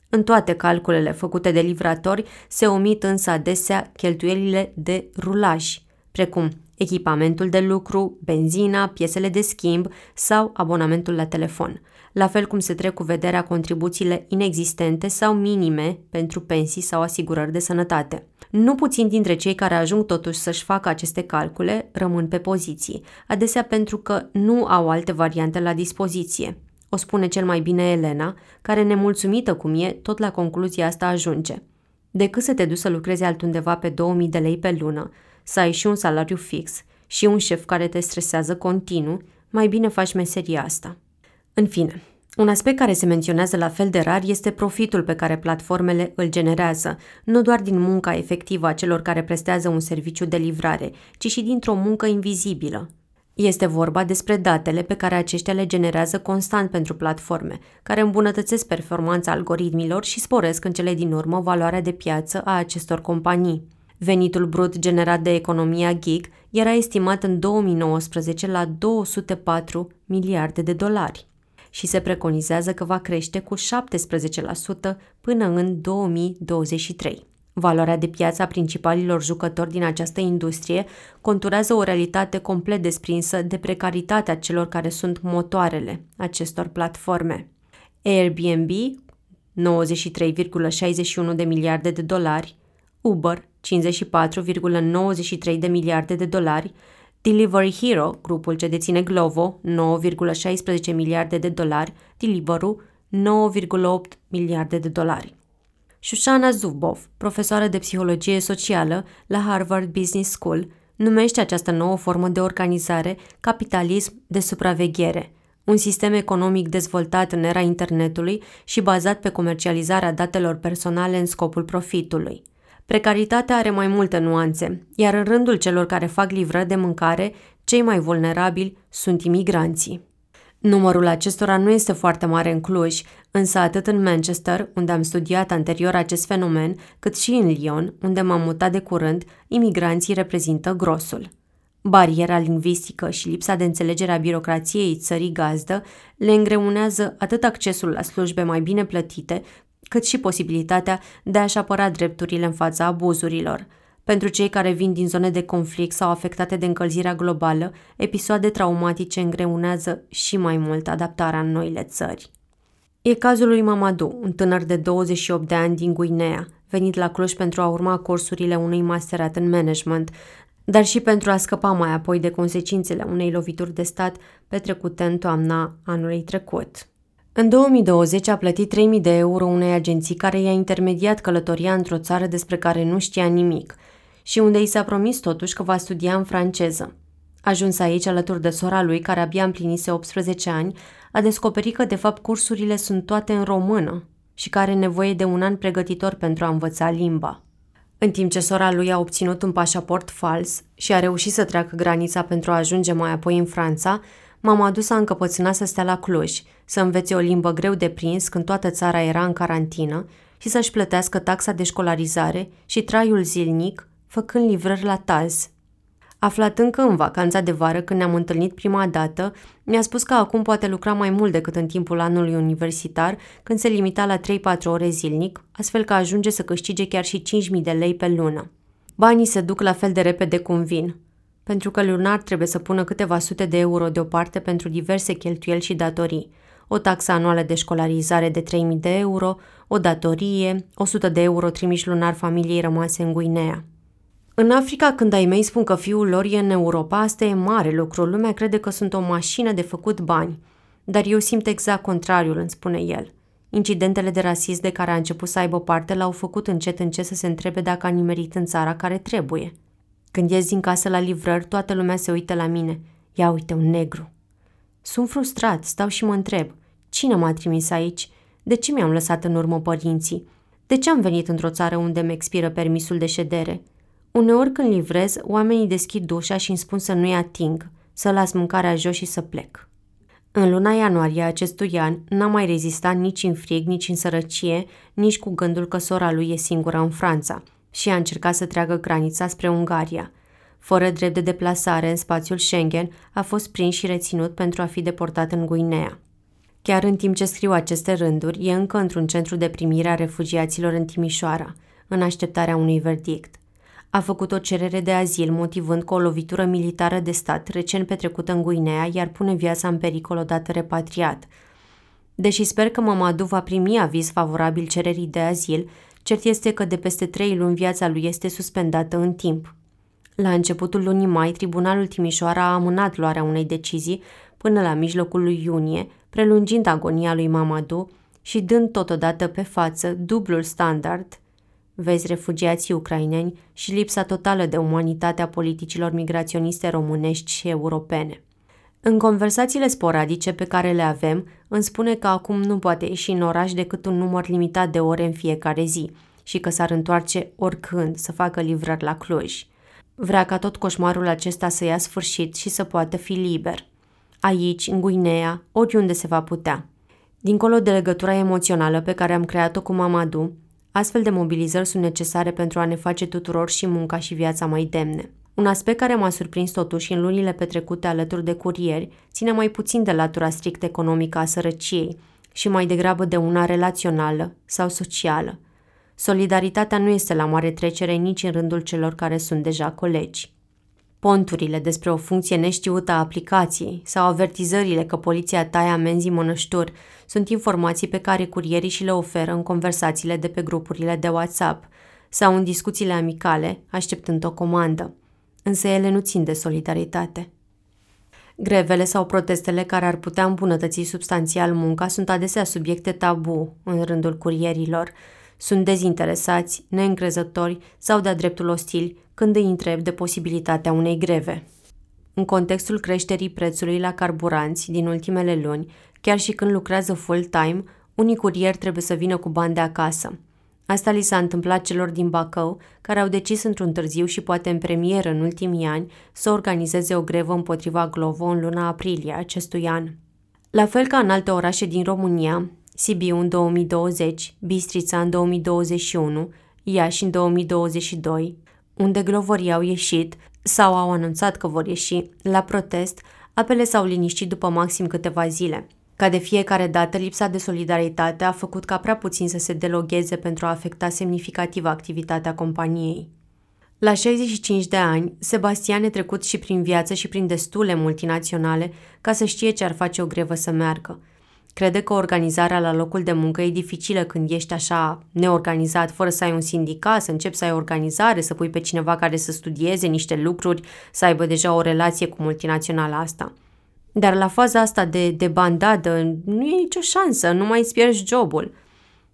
În toate calculele făcute de livratori se omit însă adesea cheltuielile de rulaj, precum echipamentul de lucru, benzina, piesele de schimb sau abonamentul la telefon, la fel cum se trec cu vederea contribuțiile inexistente sau minime pentru pensii sau asigurări de sănătate. Nu puțin dintre cei care ajung totuși să-și facă aceste calcule rămân pe poziții, adesea pentru că nu au alte variante la dispoziție. O spune cel mai bine Elena, care nemulțumită cum e, tot la concluzia asta ajunge. Decât să te duci să lucrezi altundeva pe 2000 de lei pe lună, să ai și un salariu fix și un șef care te stresează continuu, mai bine faci meseria asta. În fine, un aspect care se menționează la fel de rar este profitul pe care platformele îl generează, nu doar din munca efectivă a celor care prestează un serviciu de livrare, ci și dintr-o muncă invizibilă. Este vorba despre datele pe care aceștia le generează constant pentru platforme, care îmbunătățesc performanța algoritmilor și sporesc în cele din urmă valoarea de piață a acestor companii. Venitul brut generat de economia gig era estimat în 2019 la 204 miliarde de dolari și se preconizează că va crește cu 17% până în 2023. Valoarea de piață a principalilor jucători din această industrie conturează o realitate complet desprinsă de precaritatea celor care sunt motoarele acestor platforme. Airbnb, 93,61 de miliarde de dolari, Uber, 54,93 de miliarde de dolari, Delivery Hero, grupul ce deține Glovo, 9,16 miliarde de dolari, Deliveroo, 9,8 miliarde de dolari. Shoshana Zuboff, profesoară de psihologie socială la Harvard Business School, numește această nouă formă de organizare capitalism de supraveghere, un sistem economic dezvoltat în era internetului și bazat pe comercializarea datelor personale în scopul profitului. Precaritatea are mai multe nuanțe, iar în rândul celor care fac livrări de mâncare, cei mai vulnerabili sunt imigranții. Numărul acestora nu este foarte mare în Cluj, însă atât în Manchester, unde am studiat anterior acest fenomen, cât și în Lyon, unde m-am mutat de curând, imigranții reprezintă grosul. Bariera lingvistică și lipsa de înțelegere a birocrației țării gazdă le îngreunează atât accesul la slujbe mai bine plătite, cât și posibilitatea de a-și apăra drepturile în fața abuzurilor. Pentru cei care vin din zone de conflict sau afectate de încălzirea globală, episoade traumatice îngreunează și mai mult adaptarea în noile țări. E cazul lui Mamadou, un tânăr de 28 de ani din Guinea, venit la Cluj pentru a urma cursurile unui masterat în management, dar și pentru a scăpa mai apoi de consecințele unei lovituri de stat petrecute în toamna anului trecut. În 2020 a plătit 3.000 de euro unei agenții care i-a intermediat călătoria într-o țară despre care nu știa nimic și unde i s-a promis totuși că va studia în franceză. Ajuns aici alături de sora lui, care abia împlinise 18 ani, a descoperit că de fapt cursurile sunt toate în română și că are nevoie de un an pregătitor pentru a învăța limba. În timp ce sora lui a obținut un pașaport fals și a reușit să treacă granița pentru a ajunge mai apoi în Franța, m-am adus a încăpățâna să stea la Cluj, să învețe o limbă greu de prins când toată țara era în carantină și să-și plătească taxa de școlarizare și traiul zilnic, făcând livrări la taz. Aflat încă în vacanța de vară, când ne-am întâlnit prima dată, mi-a spus că acum poate lucra mai mult decât în timpul anului universitar, când se limita la 3-4 ore zilnic, astfel că ajunge să câștige chiar și 5.000 de lei pe lună. Banii se duc la fel de repede cum vin, pentru că lunar trebuie să pună câteva sute de euro deoparte pentru diverse cheltuieli și datorii, o taxă anuală de școlarizare de 3.000 de euro, o datorie, 100 de euro trimiși lunar familiei rămase în Guinea. În Africa, când ai mei spun că fiul lor e în Europa, asta e mare lucru. Lumea crede că sunt o mașină de făcut bani. Dar eu simt exact contrariul, îmi spune el. Incidentele de rasism de care a început să aibă parte l-au făcut încet încet să se întrebe dacă a nimerit în țara care trebuie. Când ies din casă la livrări, toată lumea se uită la mine. Ia uite, un negru. Sunt frustrat, stau și mă întreb. Cine m-a trimis aici? De ce mi-am lăsat în urmă părinții? De ce am venit într-o țară unde mi expiră permisul de ședere? Uneori când livrez, oamenii deschid ușa și îmi spun să nu-i ating, să las mâncarea jos și să plec. În luna ianuarie acestui an n-am mai rezistat nici în frig, nici în sărăcie, nici cu gândul că sora lui e singură în Franța și a încercat să treacă granița spre Ungaria. Fără drept de deplasare în spațiul Schengen, a fost prins și reținut pentru a fi deportat în Guinea. Chiar în timp ce scriu aceste rânduri, e încă într-un centru de primire a refugiaților în Timișoara, în așteptarea unui verdict. A făcut o cerere de azil motivând că o lovitură militară de stat recent petrecută în Guinea iar pune viața în pericol odată repatriat. Deși sper că Mamadu va primi aviz favorabil cererii de azil, cert este că de peste trei luni viața lui este suspendată în timp. La începutul lunii mai, Tribunalul Timișoara a amânat luarea unei decizii până la mijlocul lui iunie, prelungind agonia lui Mamadu și dând totodată pe față dublul standard Vezi refugiații ucraineni și lipsa totală de umanitate a politicilor migraționiste românești și europene. În conversațiile sporadice pe care le avem, îmi spune că acum nu poate ieși în oraș decât un număr limitat de ore în fiecare zi și că s-ar întoarce oricând să facă livrări la Cluj. Vrea ca tot coșmarul acesta să ia sfârșit și să poată fi liber. Aici, în Guinea, oriunde se va putea. Dincolo de legătura emoțională pe care am creat-o cu Mamadu, Astfel de mobilizări sunt necesare pentru a ne face tuturor și munca și viața mai demne. Un aspect care m-a surprins totuși în lunile petrecute alături de curieri ține mai puțin de latura strict economică a sărăciei și mai degrabă de una relațională sau socială. Solidaritatea nu este la mare trecere nici în rândul celor care sunt deja colegi. Ponturile despre o funcție neștiută a aplicației sau avertizările că poliția taie amenzii mănășturi sunt informații pe care curierii și le oferă în conversațiile de pe grupurile de WhatsApp, sau în discuțiile amicale, așteptând o comandă. Însă ele nu țin de solidaritate. Grevele sau protestele care ar putea îmbunătăți substanțial munca sunt adesea subiecte tabu în rândul curierilor. Sunt dezinteresați, neîncrezători sau de-a dreptul ostili când îi întreb de posibilitatea unei greve. În contextul creșterii prețului la carburanți din ultimele luni, chiar și când lucrează full-time, unii curieri trebuie să vină cu bani de acasă. Asta li s-a întâmplat celor din Bacău, care au decis într-un târziu și poate în premieră în ultimii ani să organizeze o grevă împotriva Glovo în luna aprilie acestui an. La fel ca în alte orașe din România, Sibiu în 2020, Bistrița în 2021, Iași în 2022, unde glovorii au ieșit sau au anunțat că vor ieși la protest, apele s-au liniștit după maxim câteva zile. Ca de fiecare dată, lipsa de solidaritate a făcut ca prea puțin să se delogheze pentru a afecta semnificativ activitatea companiei. La 65 de ani, Sebastian e trecut și prin viață și prin destule multinaționale ca să știe ce ar face o grevă să meargă – Crede că organizarea la locul de muncă e dificilă când ești așa neorganizat, fără să ai un sindicat, să începi să ai organizare, să pui pe cineva care să studieze niște lucruri, să aibă deja o relație cu multinaționala asta. Dar la faza asta de, de bandadă nu e nicio șansă, nu mai îți pierzi jobul.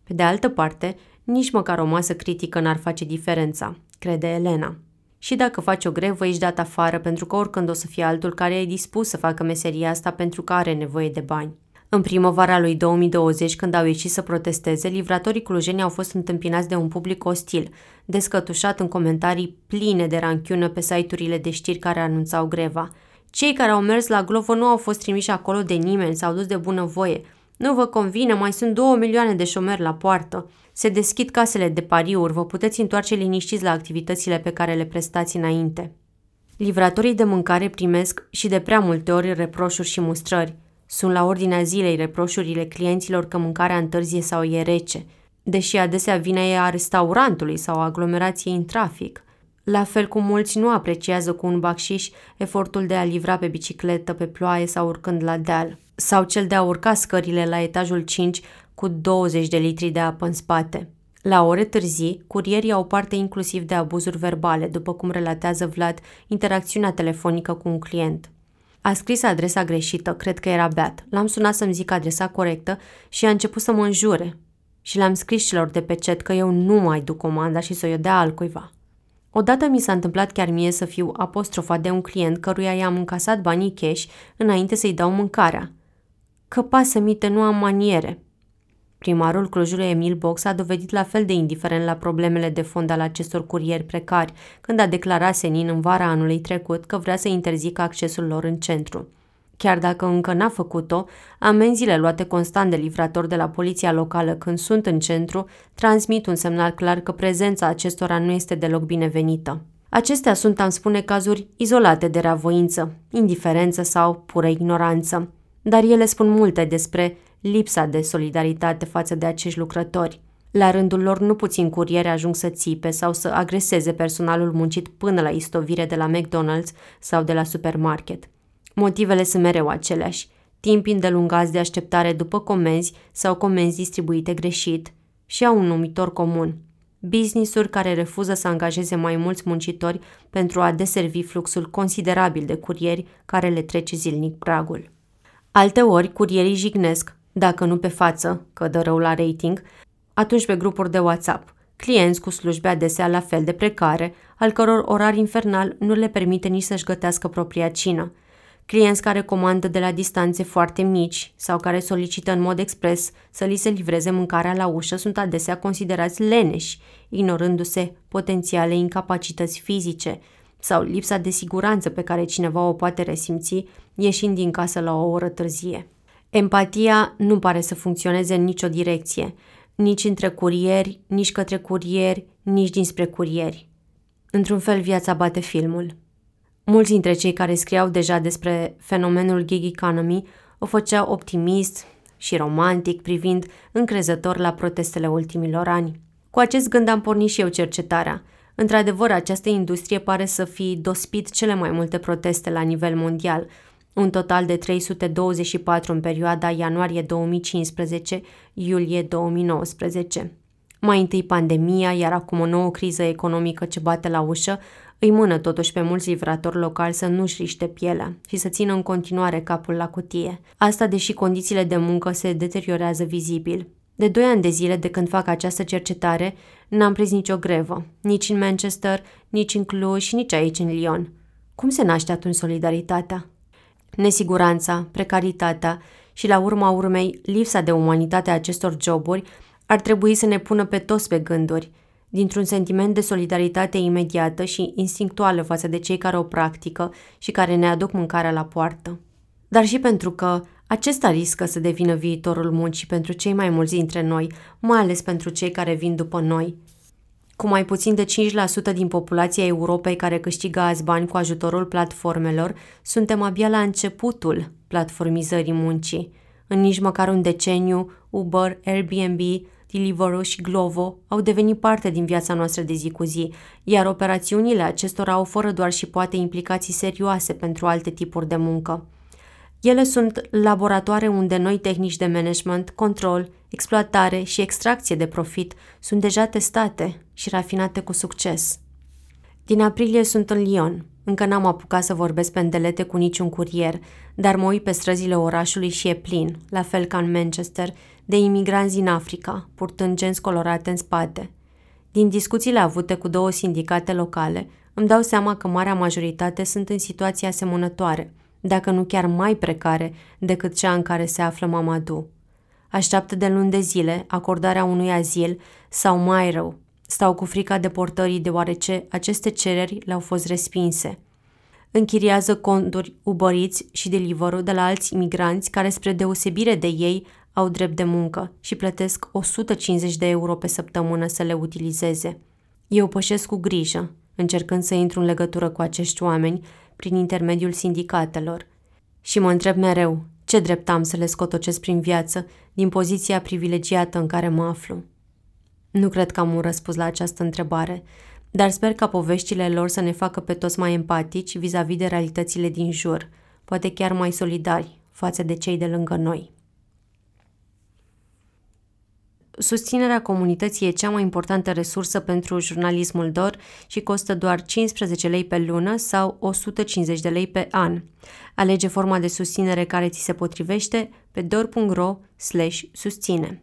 Pe de altă parte, nici măcar o masă critică n-ar face diferența, crede Elena. Și dacă faci o grevă, ești dat afară pentru că oricând o să fie altul care e dispus să facă meseria asta pentru că are nevoie de bani. În primăvara lui 2020, când au ieșit să protesteze, livratorii clujeni au fost întâmpinați de un public ostil, descătușat în comentarii pline de ranchiună pe site-urile de știri care anunțau greva. Cei care au mers la Glovo nu au fost trimiși acolo de nimeni, s-au dus de bunăvoie. Nu vă convine, mai sunt două milioane de șomeri la poartă. Se deschid casele de pariuri, vă puteți întoarce liniștiți la activitățile pe care le prestați înainte. Livratorii de mâncare primesc și de prea multe ori reproșuri și mustrări. Sunt la ordinea zilei reproșurile clienților că mâncarea întârzie sau e rece, deși adesea vine e a restaurantului sau a aglomerației în trafic. La fel cum mulți nu apreciază cu un bacșiș efortul de a livra pe bicicletă pe ploaie sau urcând la deal, sau cel de a urca scările la etajul 5 cu 20 de litri de apă în spate. La ore târzii, curierii au parte inclusiv de abuzuri verbale, după cum relatează Vlad interacțiunea telefonică cu un client. A scris adresa greșită, cred că era beat. L-am sunat să-mi zic adresa corectă și a început să mă înjure. Și le-am scris celor de pe cet că eu nu mai duc comanda și să o dea altcuiva. Odată mi s-a întâmplat chiar mie să fiu apostrofat de un client căruia i-am încasat banii cash înainte să-i dau mâncarea. Că pasă mite, nu am maniere. Primarul Clujului Emil Box a dovedit la fel de indiferent la problemele de fond al acestor curieri precari, când a declarat senin în vara anului trecut că vrea să interzică accesul lor în centru. Chiar dacă încă n-a făcut-o, amenziile luate constant de livrator de la poliția locală când sunt în centru transmit un semnal clar că prezența acestora nu este deloc binevenită. Acestea sunt, am spune, cazuri izolate de reavoință, indiferență sau pură ignoranță, dar ele spun multe despre lipsa de solidaritate față de acești lucrători. La rândul lor, nu puțin curiere ajung să țipe sau să agreseze personalul muncit până la istovire de la McDonald's sau de la supermarket. Motivele sunt mereu aceleași. Timp îndelungați de așteptare după comenzi sau comenzi distribuite greșit și au un numitor comun. Business-uri care refuză să angajeze mai mulți muncitori pentru a deservi fluxul considerabil de curieri care le trece zilnic pragul. Alte ori, curierii jignesc dacă nu pe față, că dă rău la rating, atunci pe grupuri de WhatsApp. Clienți cu slujbe adesea la fel de precare, al căror orar infernal nu le permite nici să-și gătească propria cină. Clienți care comandă de la distanțe foarte mici sau care solicită în mod expres să li se livreze mâncarea la ușă sunt adesea considerați leneși, ignorându-se potențiale incapacități fizice sau lipsa de siguranță pe care cineva o poate resimți ieșind din casă la o oră târzie. Empatia nu pare să funcționeze în nicio direcție, nici între curieri, nici către curieri, nici dinspre curieri. Într-un fel, viața bate filmul. Mulți dintre cei care scriau deja despre fenomenul gig economy o făceau optimist și romantic, privind încrezător la protestele ultimilor ani. Cu acest gând am pornit și eu cercetarea. Într-adevăr, această industrie pare să fi dospit cele mai multe proteste la nivel mondial – un total de 324 în perioada ianuarie 2015-iulie 2019. Mai întâi pandemia, iar acum o nouă criză economică ce bate la ușă, îi mână totuși pe mulți livratori locali să nu-și riște pielea și să țină în continuare capul la cutie. Asta deși condițiile de muncă se deteriorează vizibil. De doi ani de zile de când fac această cercetare, n-am prins nicio grevă, nici în Manchester, nici în Cluj, nici aici în Lyon. Cum se naște atunci solidaritatea? Nesiguranța, precaritatea și, la urma urmei, lipsa de umanitate a acestor joburi ar trebui să ne pună pe toți pe gânduri, dintr-un sentiment de solidaritate imediată și instinctuală față de cei care o practică și care ne aduc mâncarea la poartă. Dar și pentru că acesta riscă să devină viitorul muncii pentru cei mai mulți dintre noi, mai ales pentru cei care vin după noi. Cu mai puțin de 5% din populația Europei care câștigă azi bani cu ajutorul platformelor, suntem abia la începutul platformizării muncii. În nici măcar un deceniu, Uber, Airbnb, Deliveroo și Glovo au devenit parte din viața noastră de zi cu zi, iar operațiunile acestora au fără doar și poate implicații serioase pentru alte tipuri de muncă. Ele sunt laboratoare unde noi tehnici de management, control, exploatare și extracție de profit sunt deja testate și rafinate cu succes. Din aprilie sunt în Lyon. Încă n-am apucat să vorbesc pe îndelete cu niciun curier, dar mă uit pe străzile orașului și e plin, la fel ca în Manchester, de imigranți din Africa, purtând genți colorate în spate. Din discuțiile avute cu două sindicate locale, îmi dau seama că marea majoritate sunt în situații asemănătoare, dacă nu chiar mai precare decât cea în care se află Mamadu. Așteaptă de luni de zile acordarea unui azil sau mai rău, stau cu frica deportării deoarece aceste cereri le-au fost respinse. Închiriază conturi ubăriți și deliverul de la alți imigranți care, spre deosebire de ei, au drept de muncă și plătesc 150 de euro pe săptămână să le utilizeze. Eu pășesc cu grijă, încercând să intru în legătură cu acești oameni prin intermediul sindicatelor. Și mă întreb mereu ce drept am să le scotocesc prin viață din poziția privilegiată în care mă aflu. Nu cred că am un răspuns la această întrebare, dar sper ca poveștile lor să ne facă pe toți mai empatici vis-a-vis de realitățile din jur, poate chiar mai solidari față de cei de lângă noi. Susținerea comunității e cea mai importantă resursă pentru jurnalismul DOR și costă doar 15 lei pe lună sau 150 de lei pe an. Alege forma de susținere care ți se potrivește pe dor.ro/susține.